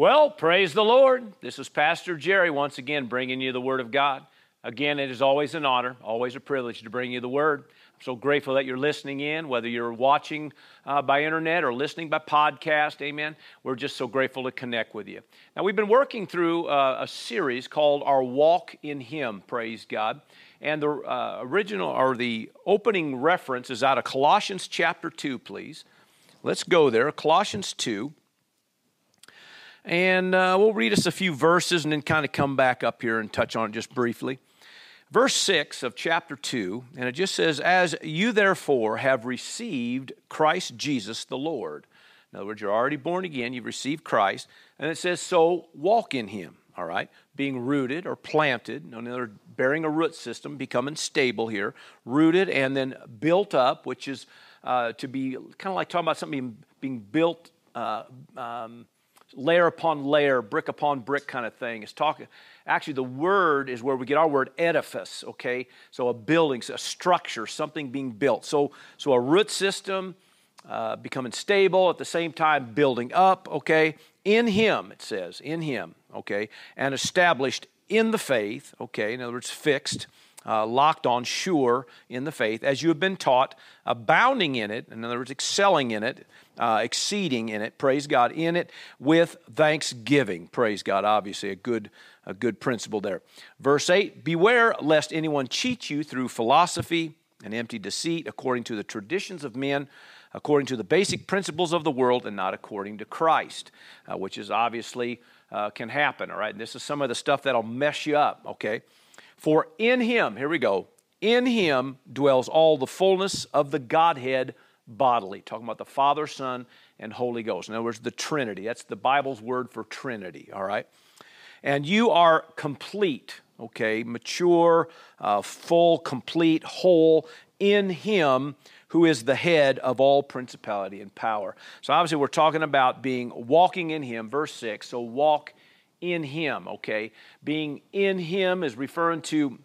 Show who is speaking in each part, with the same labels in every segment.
Speaker 1: Well, praise the Lord. This is Pastor Jerry once again bringing you the Word of God. Again, it is always an honor, always a privilege to bring you the Word. I'm so grateful that you're listening in, whether you're watching uh, by internet or listening by podcast. Amen. We're just so grateful to connect with you. Now, we've been working through uh, a series called Our Walk in Him, praise God. And the uh, original or the opening reference is out of Colossians chapter 2, please. Let's go there. Colossians 2. And uh, we'll read us a few verses and then kind of come back up here and touch on it just briefly. Verse 6 of chapter 2, and it just says, As you therefore have received Christ Jesus the Lord. In other words, you're already born again, you've received Christ. And it says, So walk in him, all right? Being rooted or planted, in other bearing a root system, becoming stable here, rooted and then built up, which is uh, to be kind of like talking about something being, being built. Uh, um, layer upon layer, brick upon brick kind of thing. It's talking. Actually, the word is where we get our word edifice. Okay, so a building, a structure, something being built. So, so a root system, uh, becoming stable at the same time, building up. Okay, in Him it says, in Him. Okay, and established in the faith. Okay, in other words, fixed. Uh, locked on, sure in the faith, as you have been taught, abounding in it, in other words, excelling in it, uh, exceeding in it, praise God, in it with thanksgiving. Praise God, obviously, a good, a good principle there. Verse 8 Beware lest anyone cheat you through philosophy and empty deceit, according to the traditions of men, according to the basic principles of the world, and not according to Christ, uh, which is obviously uh, can happen, all right? And this is some of the stuff that'll mess you up, okay? For in him, here we go, in him dwells all the fullness of the Godhead bodily, talking about the Father, Son, and Holy Ghost. In other words, the Trinity. That's the Bible's word for Trinity, all right? And you are complete, okay? Mature, uh, full, complete, whole in Him who is the head of all principality and power. So obviously, we're talking about being walking in Him, verse 6. So walk in Him, okay? Being in Him is referring to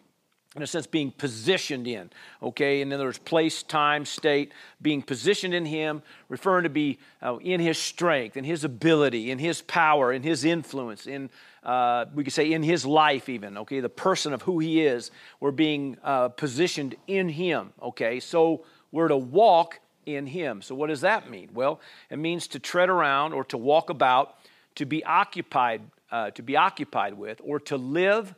Speaker 1: in a sense, being positioned in, okay? And then there's place, time, state, being positioned in Him, referring to be uh, in His strength, in His ability, in His power, in His influence, in, uh, we could say, in His life, even, okay? The person of who He is. We're being uh, positioned in Him, okay? So we're to walk in Him. So what does that mean? Well, it means to tread around or to walk about, to be occupied, uh, to be occupied with, or to live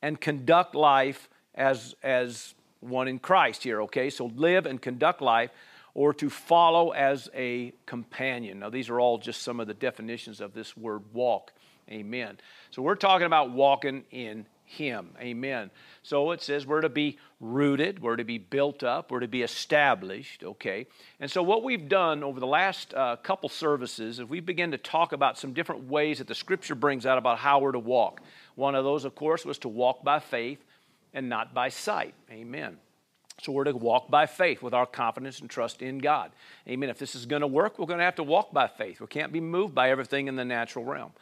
Speaker 1: and conduct life as, as one in Christ here, okay? So live and conduct life or to follow as a companion. Now, these are all just some of the definitions of this word walk. Amen. So we're talking about walking in Him. Amen. So it says we're to be rooted, we're to be built up, we're to be established, okay? And so what we've done over the last uh, couple services is we begin to talk about some different ways that the Scripture brings out about how we're to walk. One of those, of course, was to walk by faith and not by sight. Amen. So we're to walk by faith with our confidence and trust in God. Amen. If this is going to work, we're going to have to walk by faith. We can't be moved by everything in the natural realm.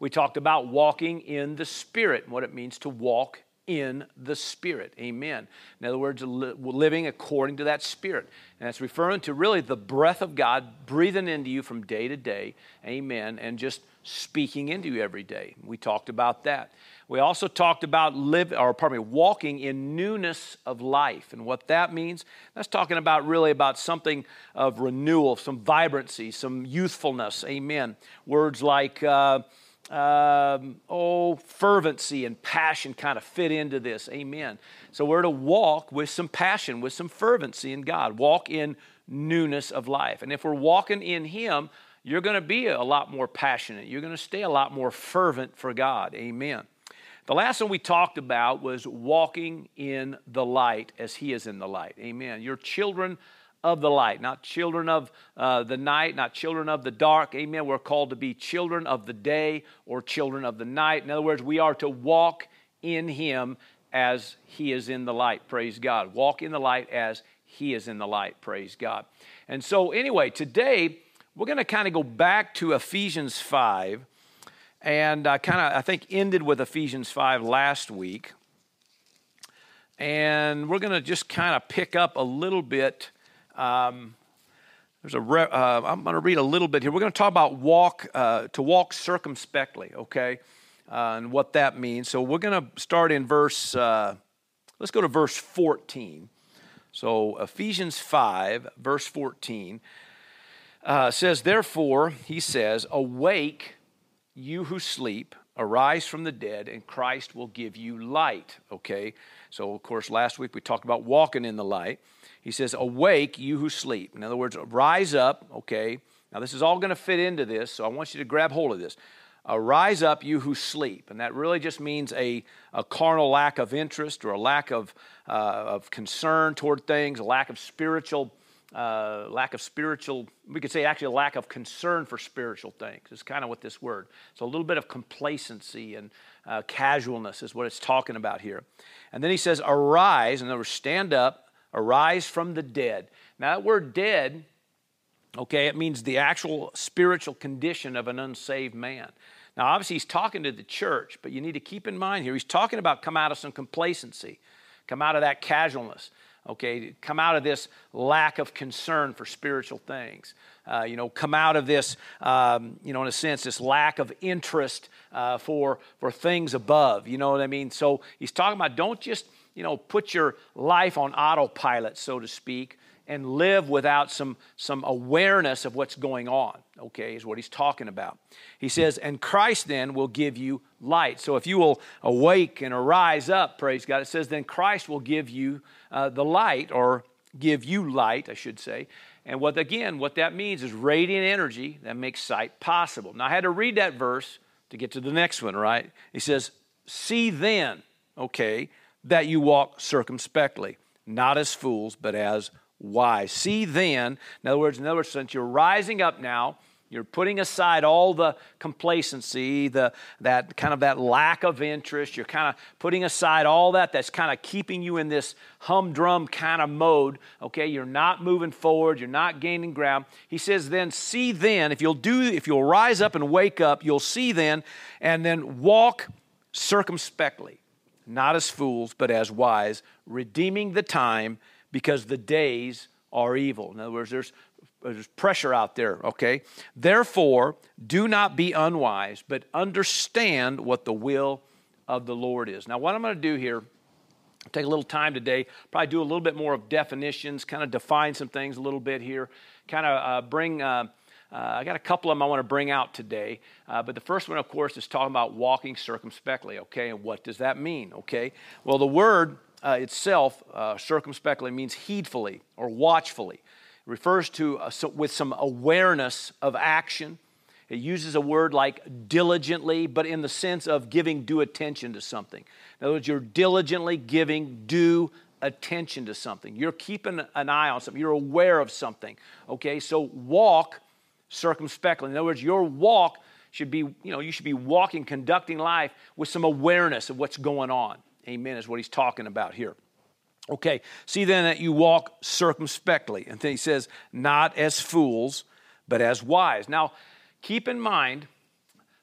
Speaker 1: We talked about walking in the Spirit and what it means to walk in the Spirit. Amen. In other words, living according to that Spirit. And it's referring to really the breath of God breathing into you from day to day. Amen. And just speaking into you every day. We talked about that. We also talked about live, or pardon me, walking in newness of life, and what that means. That's talking about really about something of renewal, some vibrancy, some youthfulness. Amen. Words like. Uh, um, oh, fervency and passion kind of fit into this. Amen. So we're to walk with some passion, with some fervency in God. Walk in newness of life. And if we're walking in Him, you're going to be a lot more passionate. You're going to stay a lot more fervent for God. Amen. The last one we talked about was walking in the light as He is in the light. Amen. You're children of the light, not children of uh, the night, not children of the dark. Amen. We're called to be children of the day or children of the night. In other words, we are to walk in Him as He is in the light. Praise God. Walk in the light as He is in the light. Praise God. And so, anyway, today we're going to kind of go back to Ephesians 5 and I kind of, I think, ended with Ephesians 5 last week. And we're going to just kind of pick up a little bit. Um, there's a re, uh, I'm going to read a little bit here. We're going to talk about walk uh, to walk circumspectly, okay, uh, and what that means. So we're going to start in verse. Uh, let's go to verse 14. So Ephesians 5, verse 14 uh, says, "Therefore," he says, "Awake, you who sleep." Arise from the dead, and Christ will give you light. Okay? So, of course, last week we talked about walking in the light. He says, Awake, you who sleep. In other words, rise up, okay? Now, this is all going to fit into this, so I want you to grab hold of this. Arise up, you who sleep. And that really just means a, a carnal lack of interest or a lack of, uh, of concern toward things, a lack of spiritual. Uh, lack of spiritual, we could say actually a lack of concern for spiritual things is kind of what this word. So a little bit of complacency and uh, casualness is what it's talking about here. And then he says, arise, other words, stand up, arise from the dead. Now, that word dead, okay, it means the actual spiritual condition of an unsaved man. Now, obviously, he's talking to the church, but you need to keep in mind here, he's talking about come out of some complacency, come out of that casualness, okay, come out of this lack of concern for spiritual things. Uh, you know, come out of this, um, you know, in a sense, this lack of interest uh, for for things above. You know what I mean? So he's talking about don't just you know, put your life on autopilot, so to speak, and live without some, some awareness of what's going on, okay, is what he's talking about. He says, and Christ then will give you light. So if you will awake and arise up, praise God, it says, then Christ will give you uh, the light, or give you light, I should say. And what, again, what that means is radiant energy that makes sight possible. Now, I had to read that verse to get to the next one, right? He says, see then, okay, that you walk circumspectly, not as fools, but as wise. See then, in other words, in other words, since you're rising up now, you're putting aside all the complacency, the that kind of that lack of interest. You're kind of putting aside all that that's kind of keeping you in this humdrum kind of mode. Okay, you're not moving forward. You're not gaining ground. He says, then see then if you'll do if you'll rise up and wake up, you'll see then, and then walk circumspectly not as fools, but as wise, redeeming the time because the days are evil. In other words, there's, there's pressure out there, okay? Therefore, do not be unwise, but understand what the will of the Lord is. Now, what I'm going to do here, take a little time today, probably do a little bit more of definitions, kind of define some things a little bit here, kind of uh, bring. Uh, uh, I got a couple of them I want to bring out today. Uh, but the first one, of course, is talking about walking circumspectly, okay? And what does that mean, okay? Well, the word uh, itself, uh, circumspectly, means heedfully or watchfully. It refers to uh, so, with some awareness of action. It uses a word like diligently, but in the sense of giving due attention to something. In other words, you're diligently giving due attention to something. You're keeping an eye on something. You're aware of something. Okay, so walk circumspectly. In other words, your walk should be, you know, you should be walking, conducting life with some awareness of what's going on. Amen, is what he's talking about here. Okay, see then that you walk circumspectly. And then he says, not as fools, but as wise. Now, keep in mind,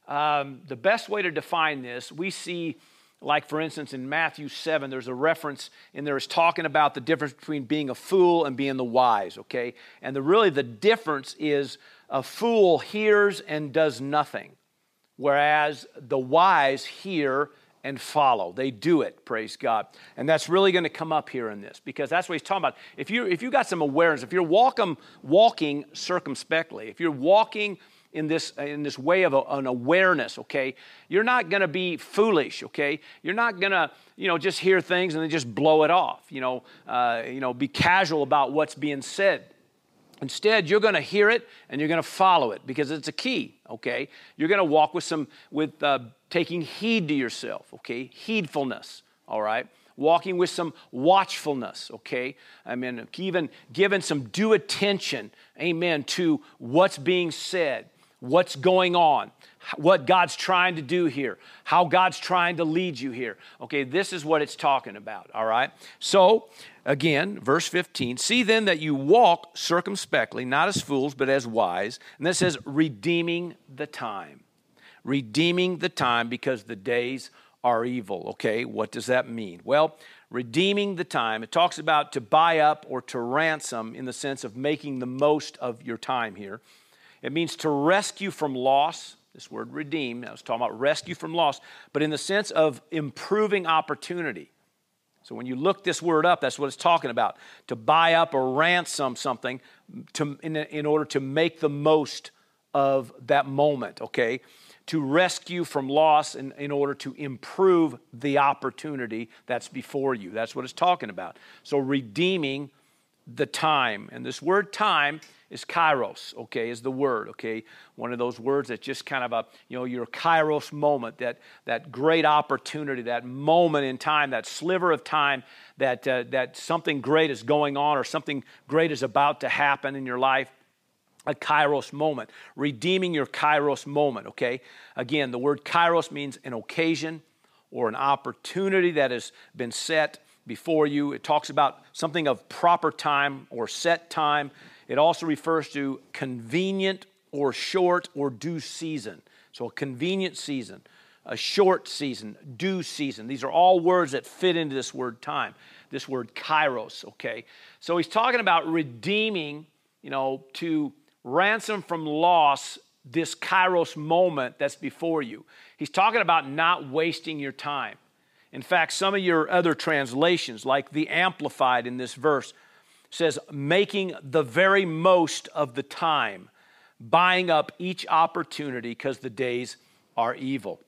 Speaker 1: um, the best way to define this, we see, like for instance, in Matthew 7, there's a reference in there is talking about the difference between being a fool and being the wise, okay? And the really the difference is a fool hears and does nothing, whereas the wise hear and follow. They do it, praise God. And that's really going to come up here in this because that's what he's talking about. If you if you got some awareness, if you're walking walking circumspectly, if you're walking in this in this way of a, an awareness, okay, you're not going to be foolish, okay. You're not going to you know just hear things and then just blow it off. You know, uh, you know, be casual about what's being said. Instead, you're going to hear it and you're going to follow it because it's a key, okay? You're going to walk with some, with uh, taking heed to yourself, okay? Heedfulness, all right? Walking with some watchfulness, okay? I mean, even giving some due attention, amen, to what's being said, what's going on, what God's trying to do here, how God's trying to lead you here. Okay, this is what it's talking about, all right? So, again, verse 15 See then that you walk circumspectly, not as fools, but as wise. And this says, redeeming the time. Redeeming the time because the days are evil. Okay, what does that mean? Well, redeeming the time, it talks about to buy up or to ransom in the sense of making the most of your time here. It means to rescue from loss. This word redeem, I was talking about rescue from loss, but in the sense of improving opportunity. So when you look this word up, that's what it's talking about. To buy up or ransom something to, in, in order to make the most of that moment, okay? To rescue from loss in, in order to improve the opportunity that's before you. That's what it's talking about. So redeeming the time. And this word time is kairos, okay, is the word, okay? One of those words that just kind of a, you know, your kairos moment, that, that great opportunity, that moment in time, that sliver of time that, uh, that something great is going on or something great is about to happen in your life. A kairos moment, redeeming your kairos moment, okay? Again, the word kairos means an occasion or an opportunity that has been set before you. It talks about something of proper time or set time. It also refers to convenient or short or due season. So, a convenient season, a short season, due season. These are all words that fit into this word time, this word kairos, okay? So, he's talking about redeeming, you know, to ransom from loss this kairos moment that's before you. He's talking about not wasting your time. In fact, some of your other translations, like the Amplified in this verse, says, making the very most of the time, buying up each opportunity because the days are evil.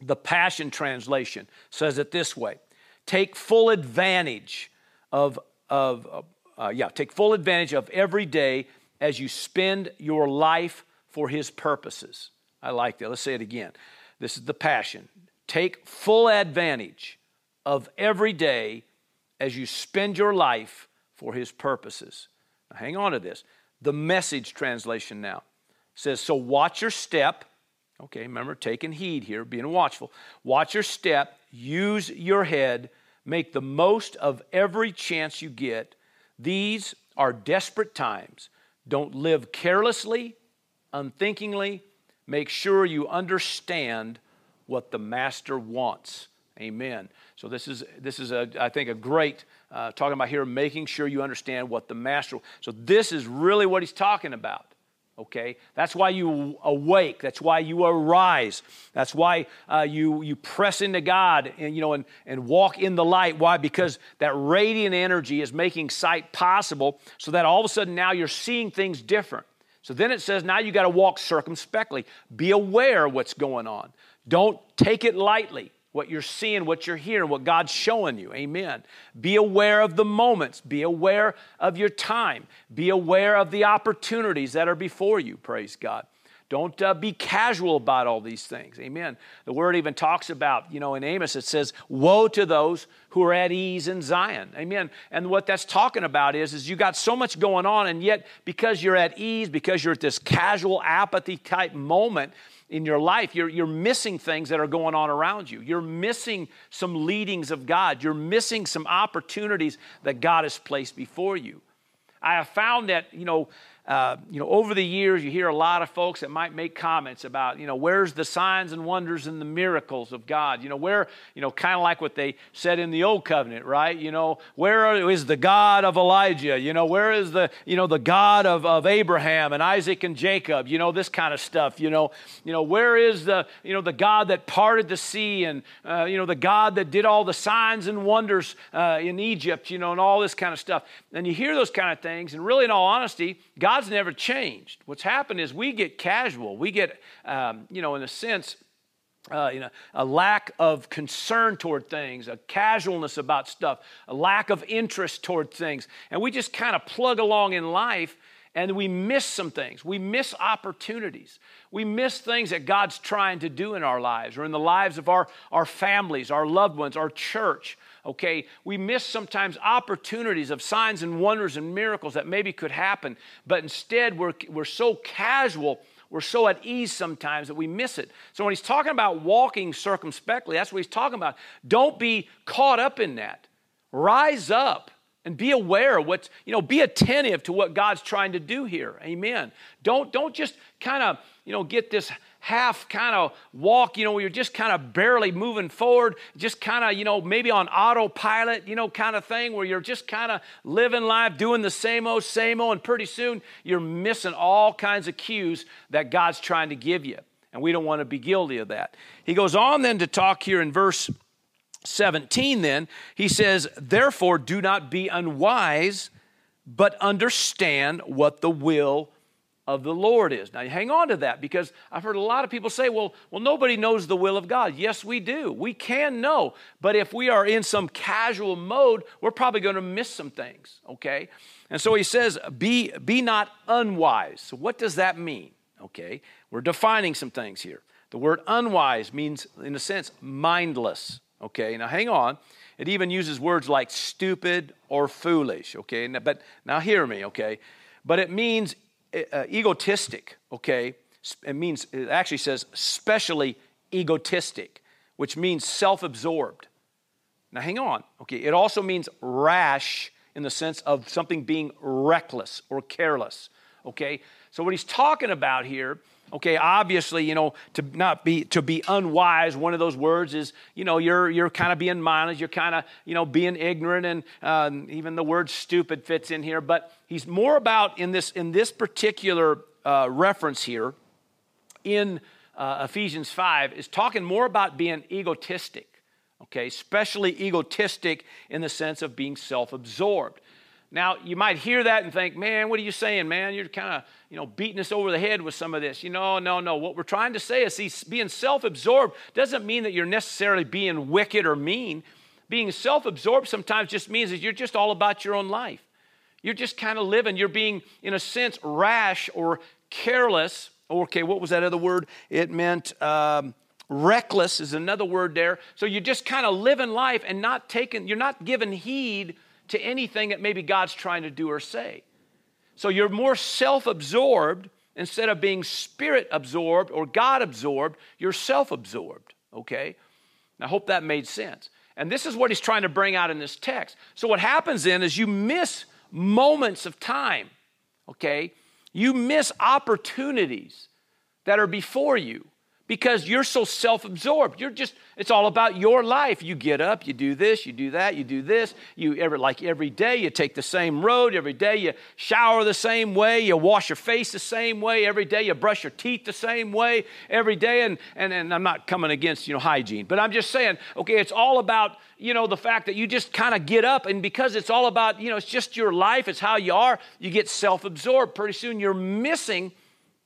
Speaker 1: The Passion Translation says it this way take full advantage of, of uh, yeah, take full advantage of every day as you spend your life for His purposes. I like that. Let's say it again. This is the Passion. Take full advantage of every day as you spend your life for his purposes. Now, hang on to this. The message translation now says, So watch your step. Okay, remember, taking heed here, being watchful. Watch your step, use your head, make the most of every chance you get. These are desperate times. Don't live carelessly, unthinkingly. Make sure you understand what the master wants. Amen. So this is this is a I think a great uh, talking about here making sure you understand what the master. So this is really what he's talking about. Okay, that's why you awake. That's why you arise. That's why uh, you you press into God and you know and and walk in the light. Why? Because that radiant energy is making sight possible, so that all of a sudden now you're seeing things different. So then it says now you got to walk circumspectly. Be aware what's going on. Don't take it lightly what you're seeing, what you're hearing, what God's showing you. Amen. Be aware of the moments. Be aware of your time. Be aware of the opportunities that are before you. Praise God. Don't uh, be casual about all these things. Amen. The word even talks about, you know, in Amos, it says, Woe to those who are at ease in Zion. Amen. And what that's talking about is, is you got so much going on, and yet because you're at ease, because you're at this casual apathy type moment, in your life, you're, you're missing things that are going on around you. You're missing some leadings of God. You're missing some opportunities that God has placed before you. I have found that, you know, uh, you know, over the years, you hear a lot of folks that might make comments about, you know, where's the signs and wonders and the miracles of God? You know, where, you know, kind of like what they said in the old covenant, right? You know, where is the God of Elijah? You know, where is the, you know, the God of, of Abraham and Isaac and Jacob? You know, this kind of stuff. You know, you know, where is the, you know, the God that parted the sea and, uh, you know, the God that did all the signs and wonders uh, in Egypt? You know, and all this kind of stuff. And you hear those kind of things, and really, in all honesty, God God's never changed. What's happened is we get casual. We get, um, you know, in a sense, uh, you know, a lack of concern toward things, a casualness about stuff, a lack of interest toward things. And we just kind of plug along in life and we miss some things. We miss opportunities. We miss things that God's trying to do in our lives or in the lives of our, our families, our loved ones, our church okay? We miss sometimes opportunities of signs and wonders and miracles that maybe could happen, but instead we're, we're so casual, we're so at ease sometimes that we miss it. So when he's talking about walking circumspectly, that's what he's talking about. Don't be caught up in that. Rise up and be aware of what's, you know, be attentive to what God's trying to do here. Amen. Don't, don't just kind of, you know, get this half kind of walk, you know, you're just kind of barely moving forward, just kind of, you know, maybe on autopilot, you know, kind of thing where you're just kind of living life, doing the same old, same old, and pretty soon you're missing all kinds of cues that God's trying to give you. And we don't want to be guilty of that. He goes on then to talk here in verse 17, then, he says, Therefore, do not be unwise, but understand what the will of the Lord is. Now, hang on to that because I've heard a lot of people say, well, well, nobody knows the will of God. Yes, we do. We can know. But if we are in some casual mode, we're probably going to miss some things, okay? And so he says, be, be not unwise. So, what does that mean? Okay, we're defining some things here. The word unwise means, in a sense, mindless. Okay, now hang on. It even uses words like stupid or foolish. Okay, but now hear me. Okay, but it means uh, egotistic, okay? It means, it actually says specially egotistic, which means self absorbed. Now, hang on, okay? It also means rash in the sense of something being reckless or careless, okay? So, what he's talking about here Okay, obviously, you know, to not be to be unwise, one of those words is, you know, you're you're kind of being mindless, you're kind of, you know, being ignorant, and uh, even the word stupid fits in here. But he's more about in this in this particular uh, reference here in uh, Ephesians five is talking more about being egotistic. Okay, especially egotistic in the sense of being self-absorbed. Now, you might hear that and think, man, what are you saying, man? You're kind of, you know, beating us over the head with some of this. You know, no, no. What we're trying to say is see, being self-absorbed doesn't mean that you're necessarily being wicked or mean. Being self-absorbed sometimes just means that you're just all about your own life. You're just kind of living. You're being, in a sense, rash or careless. Okay, what was that other word? It meant um, reckless is another word there. So you're just kind of living life and not taking, you're not giving heed to anything that maybe God's trying to do or say. So you're more self absorbed instead of being spirit absorbed or God absorbed, you're self absorbed, okay? I hope that made sense. And this is what he's trying to bring out in this text. So what happens then is you miss moments of time, okay? You miss opportunities that are before you because you're so self absorbed. You're just, it's all about your life. You get up, you do this, you do that, you do this. You ever, like every day, you take the same road. Every day, you shower the same way. You wash your face the same way. Every day, you brush your teeth the same way. Every day, and, and, and I'm not coming against, you know, hygiene, but I'm just saying, okay, it's all about, you know, the fact that you just kind of get up, and because it's all about, you know, it's just your life, it's how you are, you get self absorbed. Pretty soon, you're missing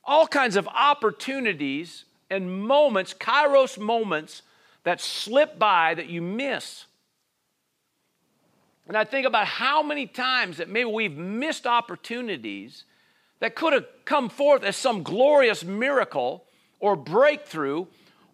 Speaker 1: all kinds of opportunities and moments, kairos moments, that slip by that you miss. And I think about how many times that maybe we've missed opportunities that could have come forth as some glorious miracle or breakthrough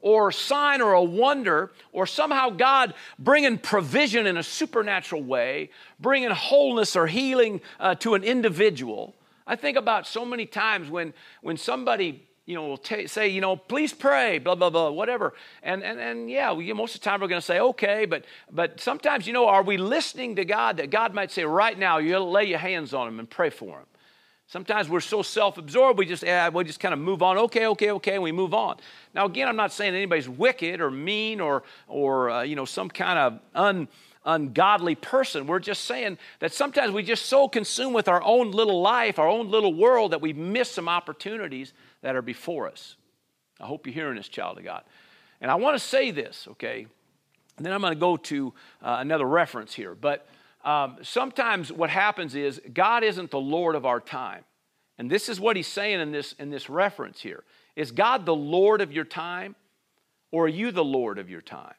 Speaker 1: or sign or a wonder or somehow God bringing provision in a supernatural way, bringing wholeness or healing uh, to an individual. I think about so many times when, when somebody you know, will t- say, you know, please pray, blah, blah, blah, whatever. And, and, and yeah, we, most of the time we're going to say, okay, but, but sometimes, you know, are we listening to God that God might say, right now, you lay your hands on him and pray for him? Sometimes we're so self absorbed, we just, yeah, we just kind of move on, okay, okay, okay, and we move on. Now, again, I'm not saying anybody's wicked or mean or, or uh, you know, some kind of un, ungodly person. We're just saying that sometimes we just so consumed with our own little life, our own little world, that we miss some opportunities that are before us. I hope you're hearing this, child of God. And I want to say this, okay? And then I'm going to go to uh, another reference here. But um, sometimes what happens is God isn't the Lord of our time. And this is what he's saying in this, in this reference here. Is God the Lord of your time, or are you the Lord of your time?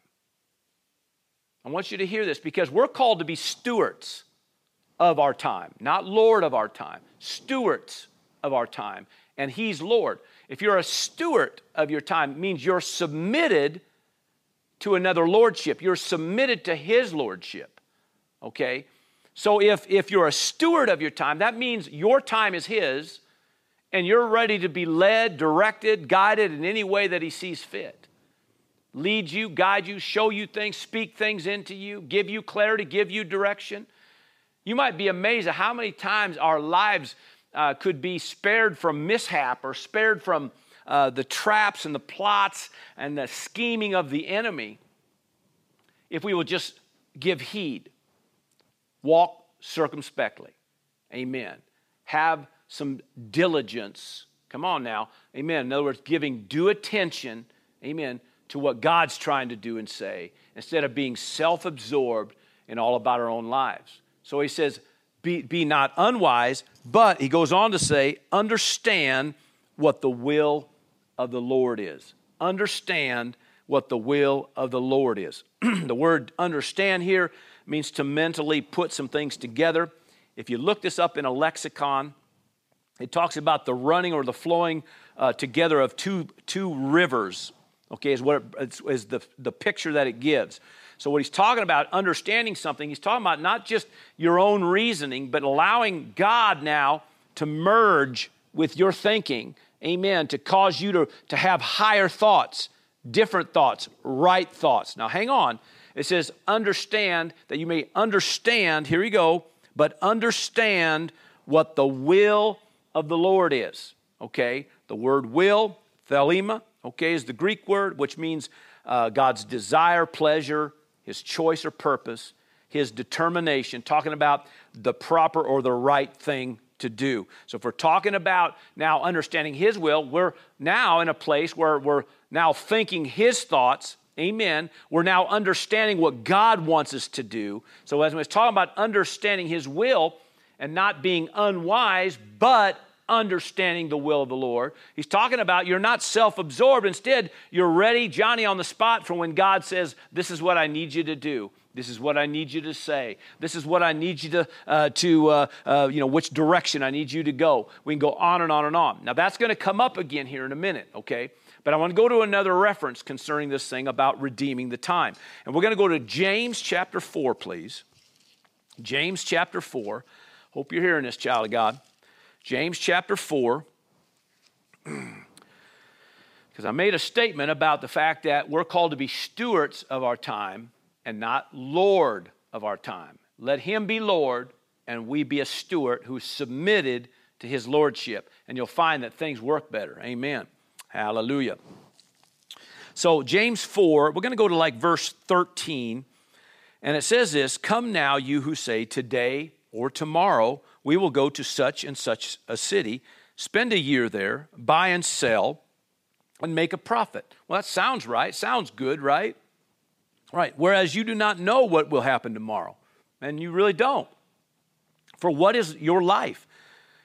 Speaker 1: I want you to hear this because we're called to be stewards of our time, not Lord of our time, stewards of our time and He's Lord. If you're a steward of your time, it means you're submitted to another lordship. You're submitted to His lordship. Okay? So if, if you're a steward of your time, that means your time is His and you're ready to be led, directed, guided in any way that He sees fit. Lead you, guide you, show you things, speak things into you, give you clarity, give you direction. You might be amazed at how many times our lives uh, could be spared from mishap or spared from uh, the traps and the plots and the scheming of the enemy if we will just give heed, walk circumspectly. Amen. Have some diligence. Come on now. Amen. In other words, giving due attention, amen, to what God's trying to do and say instead of being self absorbed and all about our own lives. So he says, be, be not unwise, but he goes on to say, understand what the will of the Lord is. Understand what the will of the Lord is. the word understand here means to mentally put some things together. If you look this up in a lexicon, it talks about the running or the flowing uh, together of two, two rivers, okay, is, what it, is the, the picture that it gives. So, what he's talking about, understanding something, he's talking about not just your own reasoning, but allowing God now to merge with your thinking, amen, to cause you to, to have higher thoughts, different thoughts, right thoughts. Now, hang on. It says, understand that you may understand, here we go, but understand what the will of the Lord is. Okay? The word will, thelema, okay, is the Greek word, which means uh, God's desire, pleasure, his choice or purpose, his determination, talking about the proper or the right thing to do. So if we're talking about now understanding his will, we're now in a place where we're now thinking his thoughts. Amen. We're now understanding what God wants us to do. So as we're talking about understanding his will and not being unwise, but understanding the will of the Lord. He's talking about you're not self absorbed. Instead, you're ready, Johnny, on the spot for when God says, This is what I need you to do. This is what I need you to say. This is what I need you to, uh, to uh, uh, you know, which direction I need you to go. We can go on and on and on. Now, that's going to come up again here in a minute, okay? But I want to go to another reference concerning this thing about redeeming the time. And we're going to go to James chapter 4, please. James chapter 4. Hope you're hearing this, child of God. James chapter 4, because I made a statement about the fact that we're called to be stewards of our time and not Lord of our time. Let Him be Lord, and we be a steward who's submitted to His Lordship, and you'll find that things work better. Amen. Hallelujah. So, James 4, we're going to go to like verse 13, and it says this Come now, you who say, Today or tomorrow, we will go to such and such a city, spend a year there, buy and sell, and make a profit. Well, that sounds right. Sounds good, right? Right. Whereas you do not know what will happen tomorrow, and you really don't. For what is your life?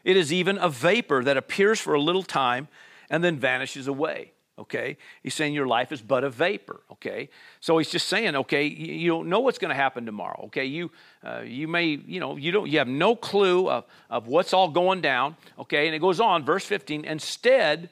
Speaker 1: It is even a vapor that appears for a little time and then vanishes away okay? He's saying your life is but a vapor, okay? So he's just saying, okay, you, don't know what's going to happen tomorrow, okay? You, uh, you may, you know, you don't, you have no clue of, of what's all going down, okay? And it goes on, verse 15, instead,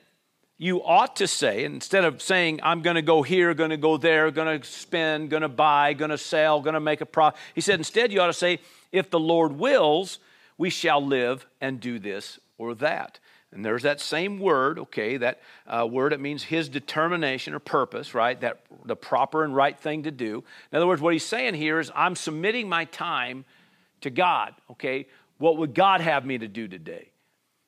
Speaker 1: you ought to say, instead of saying, I'm going to go here, going to go there, going to spend, going to buy, going to sell, going to make a profit, he said, instead, you ought to say, if the Lord wills, we shall live and do this or that. And there's that same word, okay, that uh, word, it means his determination or purpose, right? That the proper and right thing to do. In other words, what he's saying here is, I'm submitting my time to God, okay? What would God have me to do today?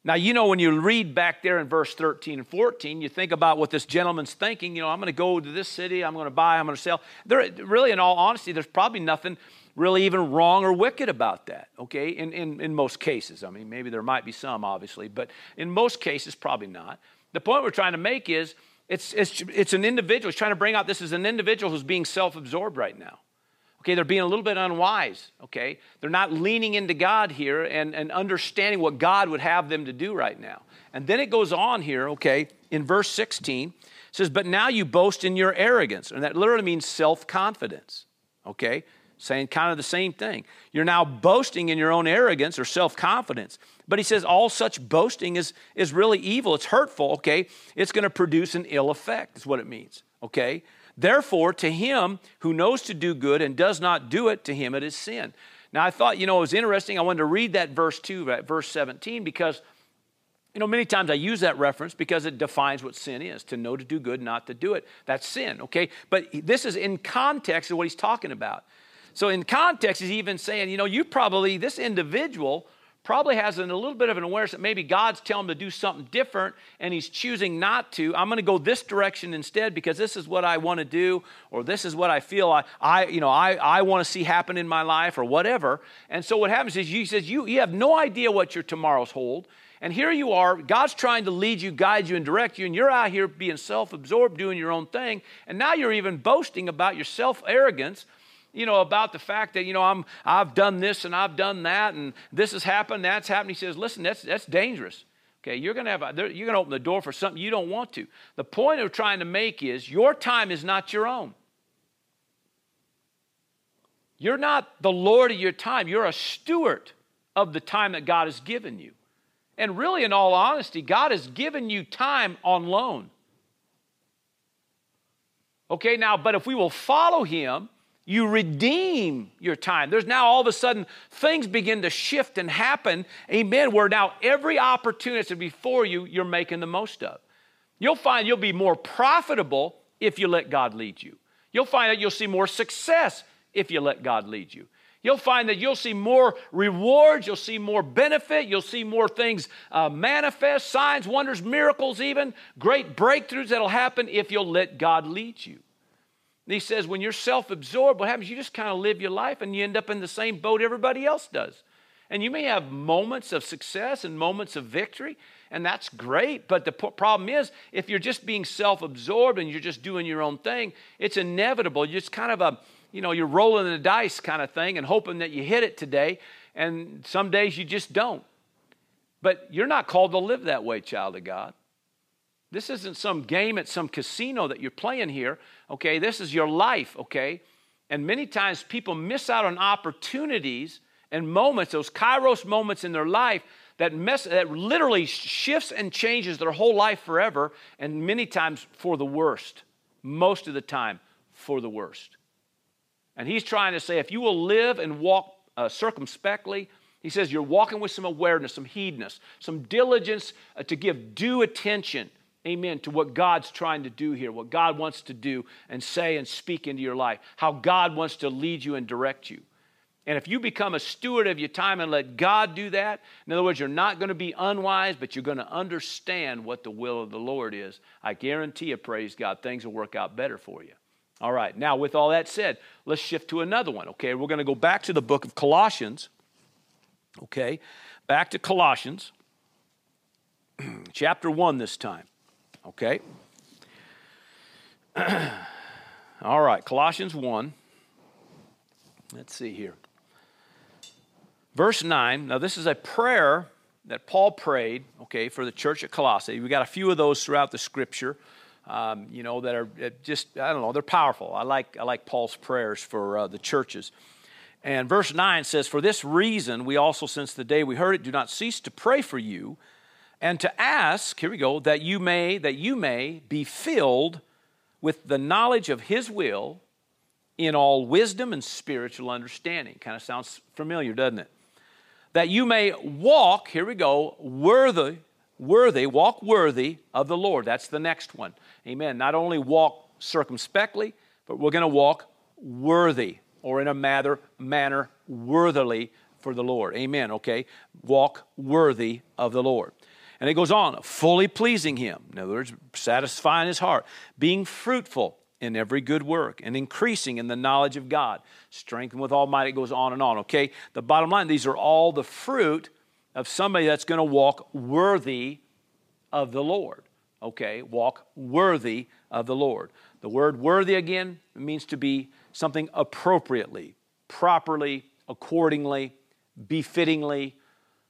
Speaker 1: Now, you know, when you read back there in verse 13 and 14, you think about what this gentleman's thinking. You know, I'm going to go to this city, I'm going to buy, I'm going to sell. There, really, in all honesty, there's probably nothing really even wrong or wicked about that, okay, in, in, in most cases. I mean, maybe there might be some, obviously, but in most cases, probably not. The point we're trying to make is it's, it's, it's an individual. He's trying to bring out this is an individual who's being self absorbed right now. Okay, they're being a little bit unwise, okay? They're not leaning into God here and, and understanding what God would have them to do right now. And then it goes on here, okay, in verse 16, says, But now you boast in your arrogance. And that literally means self confidence, okay? Saying kind of the same thing. You're now boasting in your own arrogance or self confidence. But he says all such boasting is, is really evil. It's hurtful, okay? It's going to produce an ill effect, is what it means, okay? Therefore, to him who knows to do good and does not do it, to him it is sin. Now, I thought, you know, it was interesting. I wanted to read that verse 2, verse 17, because, you know, many times I use that reference because it defines what sin is to know to do good, not to do it. That's sin, okay? But this is in context of what he's talking about. So, in context, he's even saying, you know, you probably, this individual probably has a little bit of an awareness that maybe God's telling him to do something different and he's choosing not to. I'm going to go this direction instead because this is what I want to do or this is what I feel I, I you know, I, I want to see happen in my life or whatever. And so what happens is he says you, you have no idea what your tomorrows hold. And here you are, God's trying to lead you, guide you, and direct you, and you're out here being self absorbed, doing your own thing. And now you're even boasting about your self arrogance you know, about the fact that, you know, I'm, I've done this and I've done that and this has happened, that's happened. He says, listen, that's, that's dangerous. Okay, you're going to have a, you're going to open the door for something you don't want to. The point of trying to make is your time is not your own. You're not the Lord of your time. You're a steward of the time that God has given you. And really, in all honesty, God has given you time on loan. Okay, now, but if we will follow Him, you redeem your time. There's now all of a sudden things begin to shift and happen, amen, where now every opportunity before you, you're making the most of. You'll find you'll be more profitable if you let God lead you. You'll find that you'll see more success if you let God lead you. You'll find that you'll see more rewards, you'll see more benefit, you'll see more things uh, manifest, signs, wonders, miracles, even great breakthroughs that'll happen if you'll let God lead you. And he says, when you're self absorbed, what happens? You just kind of live your life and you end up in the same boat everybody else does. And you may have moments of success and moments of victory, and that's great. But the problem is, if you're just being self absorbed and you're just doing your own thing, it's inevitable. You're just kind of a, you know, you're rolling the dice kind of thing and hoping that you hit it today, and some days you just don't. But you're not called to live that way, child of God. This isn't some game at some casino that you're playing here, okay? This is your life, okay? And many times people miss out on opportunities and moments, those kairos moments in their life that, mess, that literally shifts and changes their whole life forever, and many times for the worst. Most of the time, for the worst. And he's trying to say if you will live and walk uh, circumspectly, he says you're walking with some awareness, some heedness, some diligence uh, to give due attention amen, to what God's trying to do here, what God wants to do and say and speak into your life, how God wants to lead you and direct you. And if you become a steward of your time and let God do that, in other words, you're not going to be unwise, but you're going to understand what the will of the Lord is. I guarantee you, praise God, things will work out better for you. All right, now with all that said, let's shift to another one, okay? We're going to go back to the book of Colossians, okay? Back to Colossians, chapter 1 this time. Okay? All right, Colossians 1. Let's see here. Verse 9. Now, this is a prayer that Paul prayed, okay, for the church at Colossae. We got a few of those throughout the scripture, um, you know, that are just, I don't know, they're powerful. I like, I like Paul's prayers for uh, the churches. And verse 9 says, For this reason, we also, since the day we heard it, do not cease to pray for you and to ask, here we go, that you may, that you may be filled with the knowledge of his will in all wisdom and spiritual understanding. Kind of sounds familiar, doesn't it? That you may walk, here we go, worthy, worthy, walk worthy of the Lord. That's the next one. Amen. Not only walk circumspectly, but we're going to walk worthy or in a manner, manner worthily for the Lord. Amen. Okay. Walk worthy of the Lord. And it goes on, fully pleasing him. In other words, satisfying his heart, being fruitful in every good work and increasing in the knowledge of God. Strengthened with Almighty, it goes on and on, okay? The bottom line, these are all the fruit of somebody that's going to walk worthy of the Lord, okay? Walk worthy of the Lord. The word worthy again means to be something appropriately, properly, accordingly, befittingly,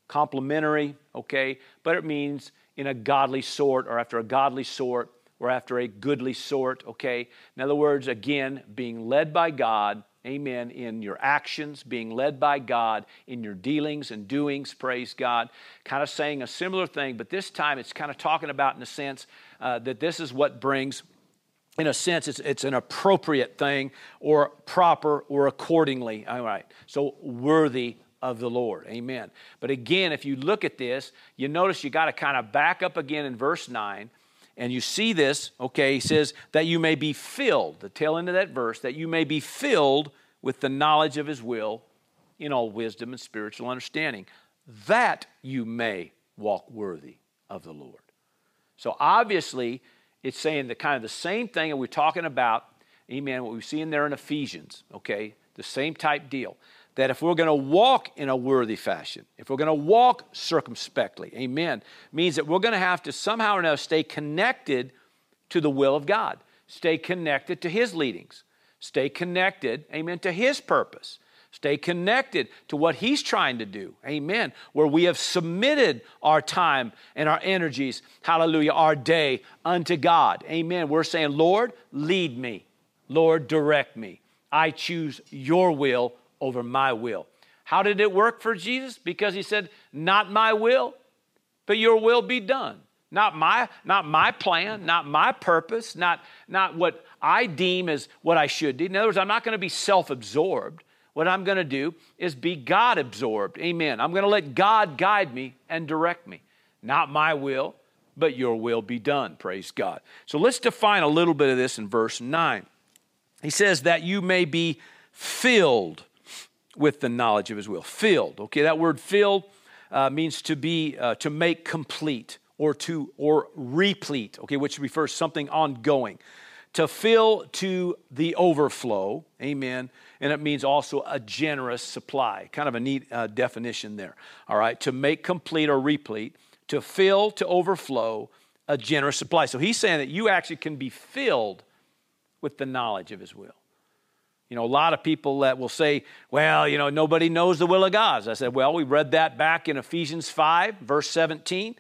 Speaker 1: complimentary, okay? But it means in a godly sort or after a godly sort or after a goodly sort, okay? In other words, again, being led by God, amen, in your actions, being led by God in your dealings and doings, praise God. Kind of saying a similar thing, but this time it's kind of talking about, in a sense, uh, that this is what brings in a sense, it's, it's an appropriate thing or proper or accordingly. All right. So worthy of the Lord. Amen. But again, if you look at this, you notice you got to kind of back up again in verse 9. And you see this, okay, he says, that you may be filled, the tail end of that verse, that you may be filled with the knowledge of his will in all wisdom and spiritual understanding. that you may walk worthy of the Lord. So obviously, it's saying the kind of the same thing, that we're talking about, amen, what we see in there in Ephesians, okay? The same type deal. That if we're going to walk in a worthy fashion, if we're going to walk circumspectly, amen, means that we're going to have to somehow or another stay connected to the will of God, stay connected to His leadings, stay connected, amen, to His purpose. Stay connected to what He's trying to do. Amen. Where we have submitted our time and our energies, hallelujah, our day unto God. Amen. We're saying, Lord, lead me. Lord, direct me. I choose your will over my will. How did it work for Jesus? Because he said, Not my will, but your will be done. Not my, not my plan, not my purpose, not, not what I deem as what I should do. In other words, I'm not going to be self absorbed. What I'm going to do is be God absorbed. Amen. I'm going to let God guide me and direct me. Not my will, but your will be done. Praise God. So let's define a little bit of this in verse 9. He says that you may be filled with the knowledge of his will. Filled. Okay, that word filled uh, means to be, uh, to make complete or to, or replete, okay, which refers something ongoing. To fill to the overflow, amen, and it means also a generous supply. Kind of a neat uh, definition there, all right, to make complete or replete, to fill to overflow, a generous supply. So he's saying that you actually can be filled with the knowledge of his will. You know, a lot of people that will say, well, you know, nobody knows the will of God. I said, well, we read that back in Ephesians 5, verse 17,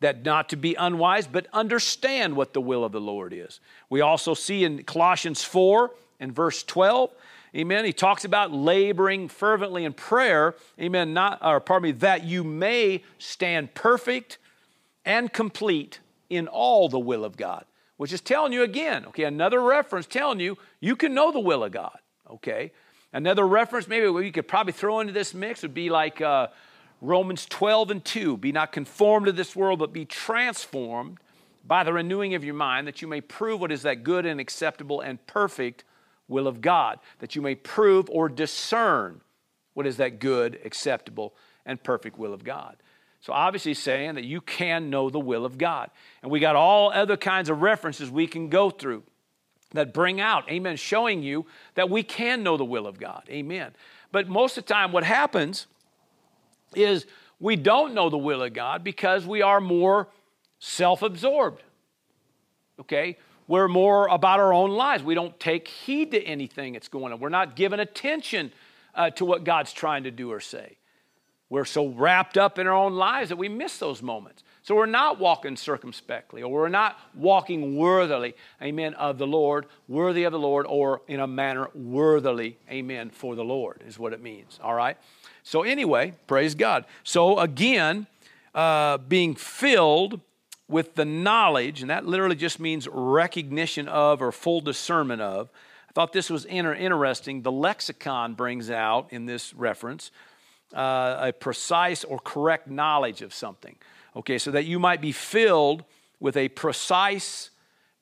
Speaker 1: that not to be unwise, but understand what the will of the Lord is. We also see in Colossians 4 and verse 12, amen, he talks about laboring fervently in prayer, amen, not, or pardon me, that you may stand perfect and complete in all the will of God which is telling you again, okay, another reference telling you you can know the will of God, okay? Another reference, maybe we could probably throw into this mix would be like uh, Romans 12 and 2 Be not conformed to this world, but be transformed by the renewing of your mind, that you may prove what is that good and acceptable and perfect will of God, that you may prove or discern what is that good, acceptable, and perfect will of God. So obviously saying that you can know the will of God. And we got all other kinds of references we can go through that bring out, amen, showing you that we can know the will of God. Amen. But most of the time what happens is we don't know the will of God because we are more self-absorbed. Okay? We're more about our own lives. We don't take heed to anything that's going on. We're not giving attention uh, to what God's trying to do or say. We're so wrapped up in our own lives that we miss those moments. So we're not walking circumspectly, or we're not walking worthily, amen, of the Lord, worthy of the Lord, or in a manner worthily, amen, for the Lord, is what it means, all right? So, anyway, praise God. So, again, uh, being filled with the knowledge, and that literally just means recognition of or full discernment of. I thought this was inter- interesting. The lexicon brings out in this reference uh, a precise or correct knowledge of something. Okay, so that you might be filled with a precise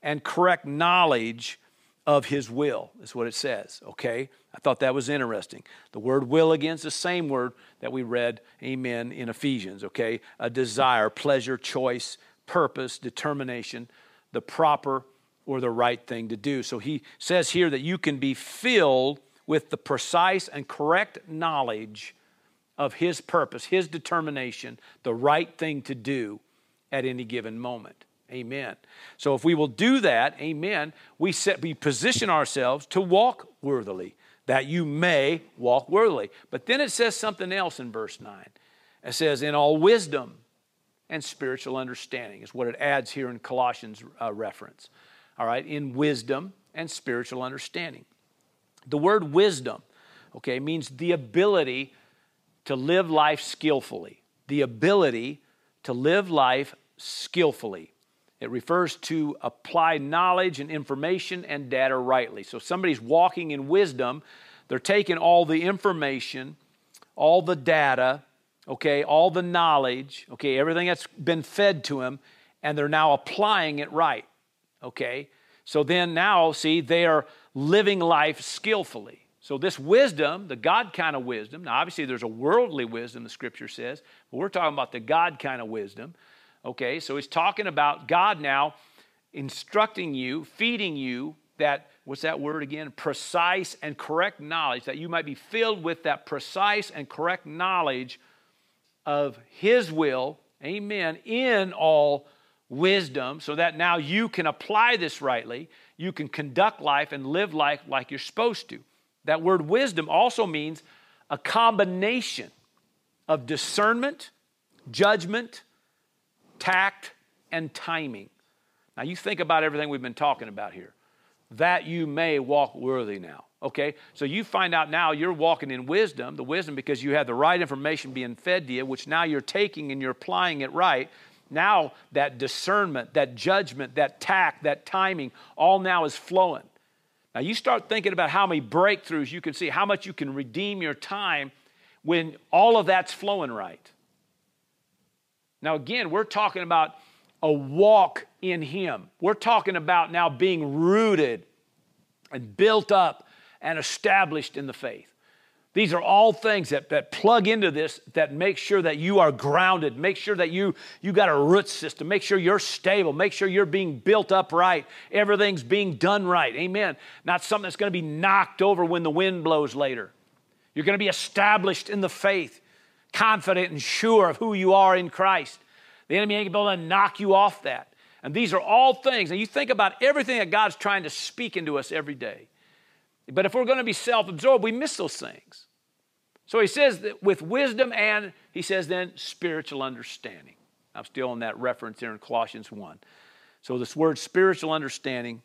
Speaker 1: and correct knowledge of his will, is what it says. Okay, I thought that was interesting. The word will again is the same word that we read, amen, in Ephesians. Okay, a desire, pleasure, choice, purpose, determination, the proper or the right thing to do. So he says here that you can be filled with the precise and correct knowledge of His purpose, His determination, the right thing to do at any given moment. Amen. So if we will do that, amen, we set we position ourselves to walk worthily, that you may walk worthily. But then it says something else in verse 9. It says, in all wisdom and spiritual understanding, is what it adds here in Colossians uh, reference. All right, in wisdom and spiritual understanding. The word wisdom, okay, means the ability to live life skillfully, the ability to live life skillfully. It refers to apply knowledge and information and data rightly. So somebody's walking in wisdom, they're taking all the information, all the data, okay, all the knowledge, okay, everything that's been fed to them, and they're now applying it right, okay? So then now, see, they are living life skillfully. So, this wisdom, the God kind of wisdom, now obviously there's a worldly wisdom, the scripture says, but we're talking about the God kind of wisdom. Okay, so he's talking about God now instructing you, feeding you that, what's that word again? Precise and correct knowledge, that you might be filled with that precise and correct knowledge of his will, amen, in all wisdom, so that now you can apply this rightly. You can conduct life and live life like you're supposed to. That word wisdom also means a combination of discernment, judgment, tact, and timing. Now, you think about everything we've been talking about here. That you may walk worthy now. Okay? So you find out now you're walking in wisdom, the wisdom because you have the right information being fed to you, which now you're taking and you're applying it right. Now that discernment, that judgment, that tact, that timing, all now is flowing. Now, you start thinking about how many breakthroughs you can see, how much you can redeem your time when all of that's flowing right. Now, again, we're talking about a walk in Him. We're talking about now being rooted and built up and established in the faith. These are all things that, that plug into this that make sure that you are grounded, make sure that you, you got a root system, make sure you're stable, make sure you're being built up right, everything's being done right. Amen. Not something that's going to be knocked over when the wind blows later. You're going to be established in the faith, confident and sure of who you are in Christ. The enemy ain't going to be able to knock you off that. And these are all things. And you think about everything that God's trying to speak into us every day. But if we're going to be self absorbed, we miss those things. So he says that with wisdom and, he says then, spiritual understanding. I'm still on that reference there in Colossians 1. So this word spiritual understanding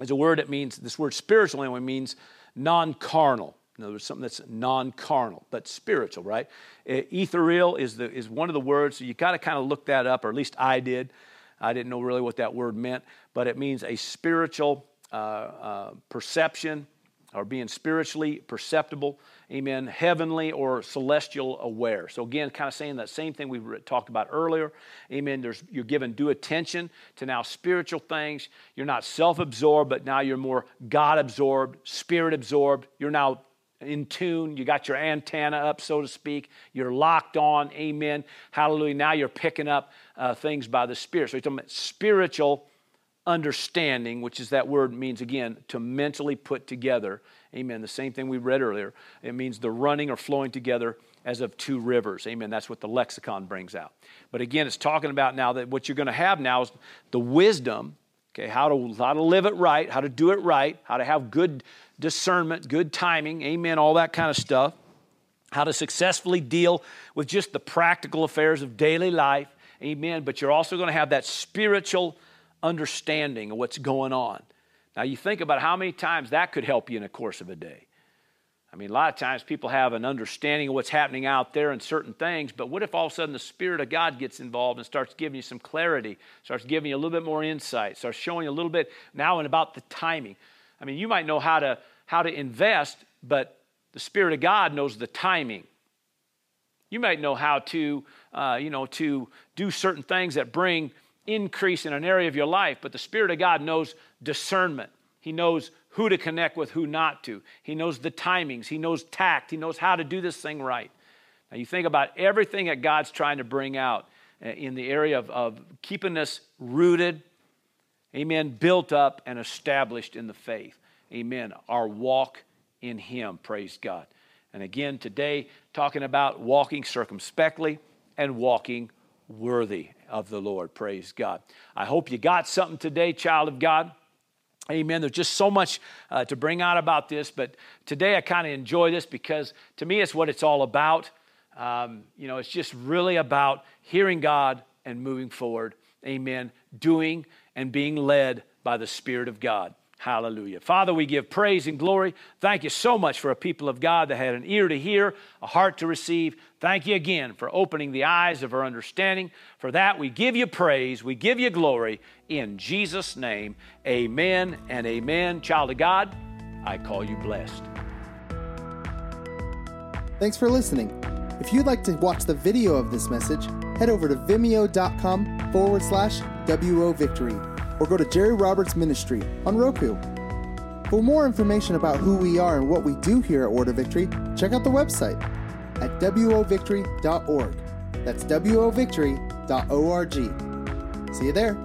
Speaker 1: is a word that means, this word spiritual anyway means non carnal. In other words, something that's non carnal, but spiritual, right? Ethereal is, the, is one of the words, so you got to kind of look that up, or at least I did. I didn't know really what that word meant, but it means a spiritual uh, uh, perception or being spiritually perceptible, amen, heavenly or celestial aware. So, again, kind of saying that same thing we talked about earlier, amen. There's, you're given due attention to now spiritual things. You're not self absorbed, but now you're more God absorbed, spirit absorbed. You're now in tune. You got your antenna up, so to speak. You're locked on, amen. Hallelujah. Now you're picking up uh, things by the Spirit. So, you're talking about spiritual understanding, which is that word means again to mentally put together. Amen. The same thing we read earlier. It means the running or flowing together as of two rivers. Amen. That's what the lexicon brings out. But again, it's talking about now that what you're going to have now is the wisdom, okay, how to, how to live it right, how to do it right, how to have good discernment, good timing, amen, all that kind of stuff. How to successfully deal with just the practical affairs of daily life, amen. But you're also going to have that spiritual understanding of what's going on. Now, you think about how many times that could help you in the course of a day. I mean, a lot of times people have an understanding of what's happening out there and certain things, but what if all of a sudden the Spirit of God gets involved and starts giving you some clarity, starts giving you a little bit more insight, starts showing you a little bit now and about the timing? I mean, you might know how to, how to invest, but the Spirit of God knows the timing. You might know how to, uh, you know, to do certain things that bring increase in an area of your life, but the Spirit of God knows discernment. He knows who to connect with, who not to. He knows the timings. He knows tact. He knows how to do this thing right. Now, you think about everything that God's trying to bring out uh, in the area of, of keeping us rooted, amen, built up and established in the faith. Amen. Our walk in Him, praise God. And again, today, talking about walking circumspectly and walking worthy of the Lord. Praise God. I hope you got something today, child of God. Amen. There's just so much uh, to bring out about this, but today I kind of enjoy this because to me it's what it's all about. Um, you know, it's just really about hearing God and moving forward. Amen. Doing and being led by the Spirit of God. Hallelujah. Father, we give praise and glory. Thank you so much for a people of God that had an ear to hear, a heart to receive. Thank you again for opening the eyes of our understanding. For that, we give you praise, we give you glory. In Jesus' name, amen and amen. Child of God, I call you blessed.
Speaker 2: Thanks for listening. If you'd like to watch the video of this message, head over to vimeo.com forward slash WO Victory or go to Jerry Roberts Ministry on Roku. For more information about who we are and what we do here at Word of Victory, check out the website at wovictory.org. That's wovictory.org. See you there.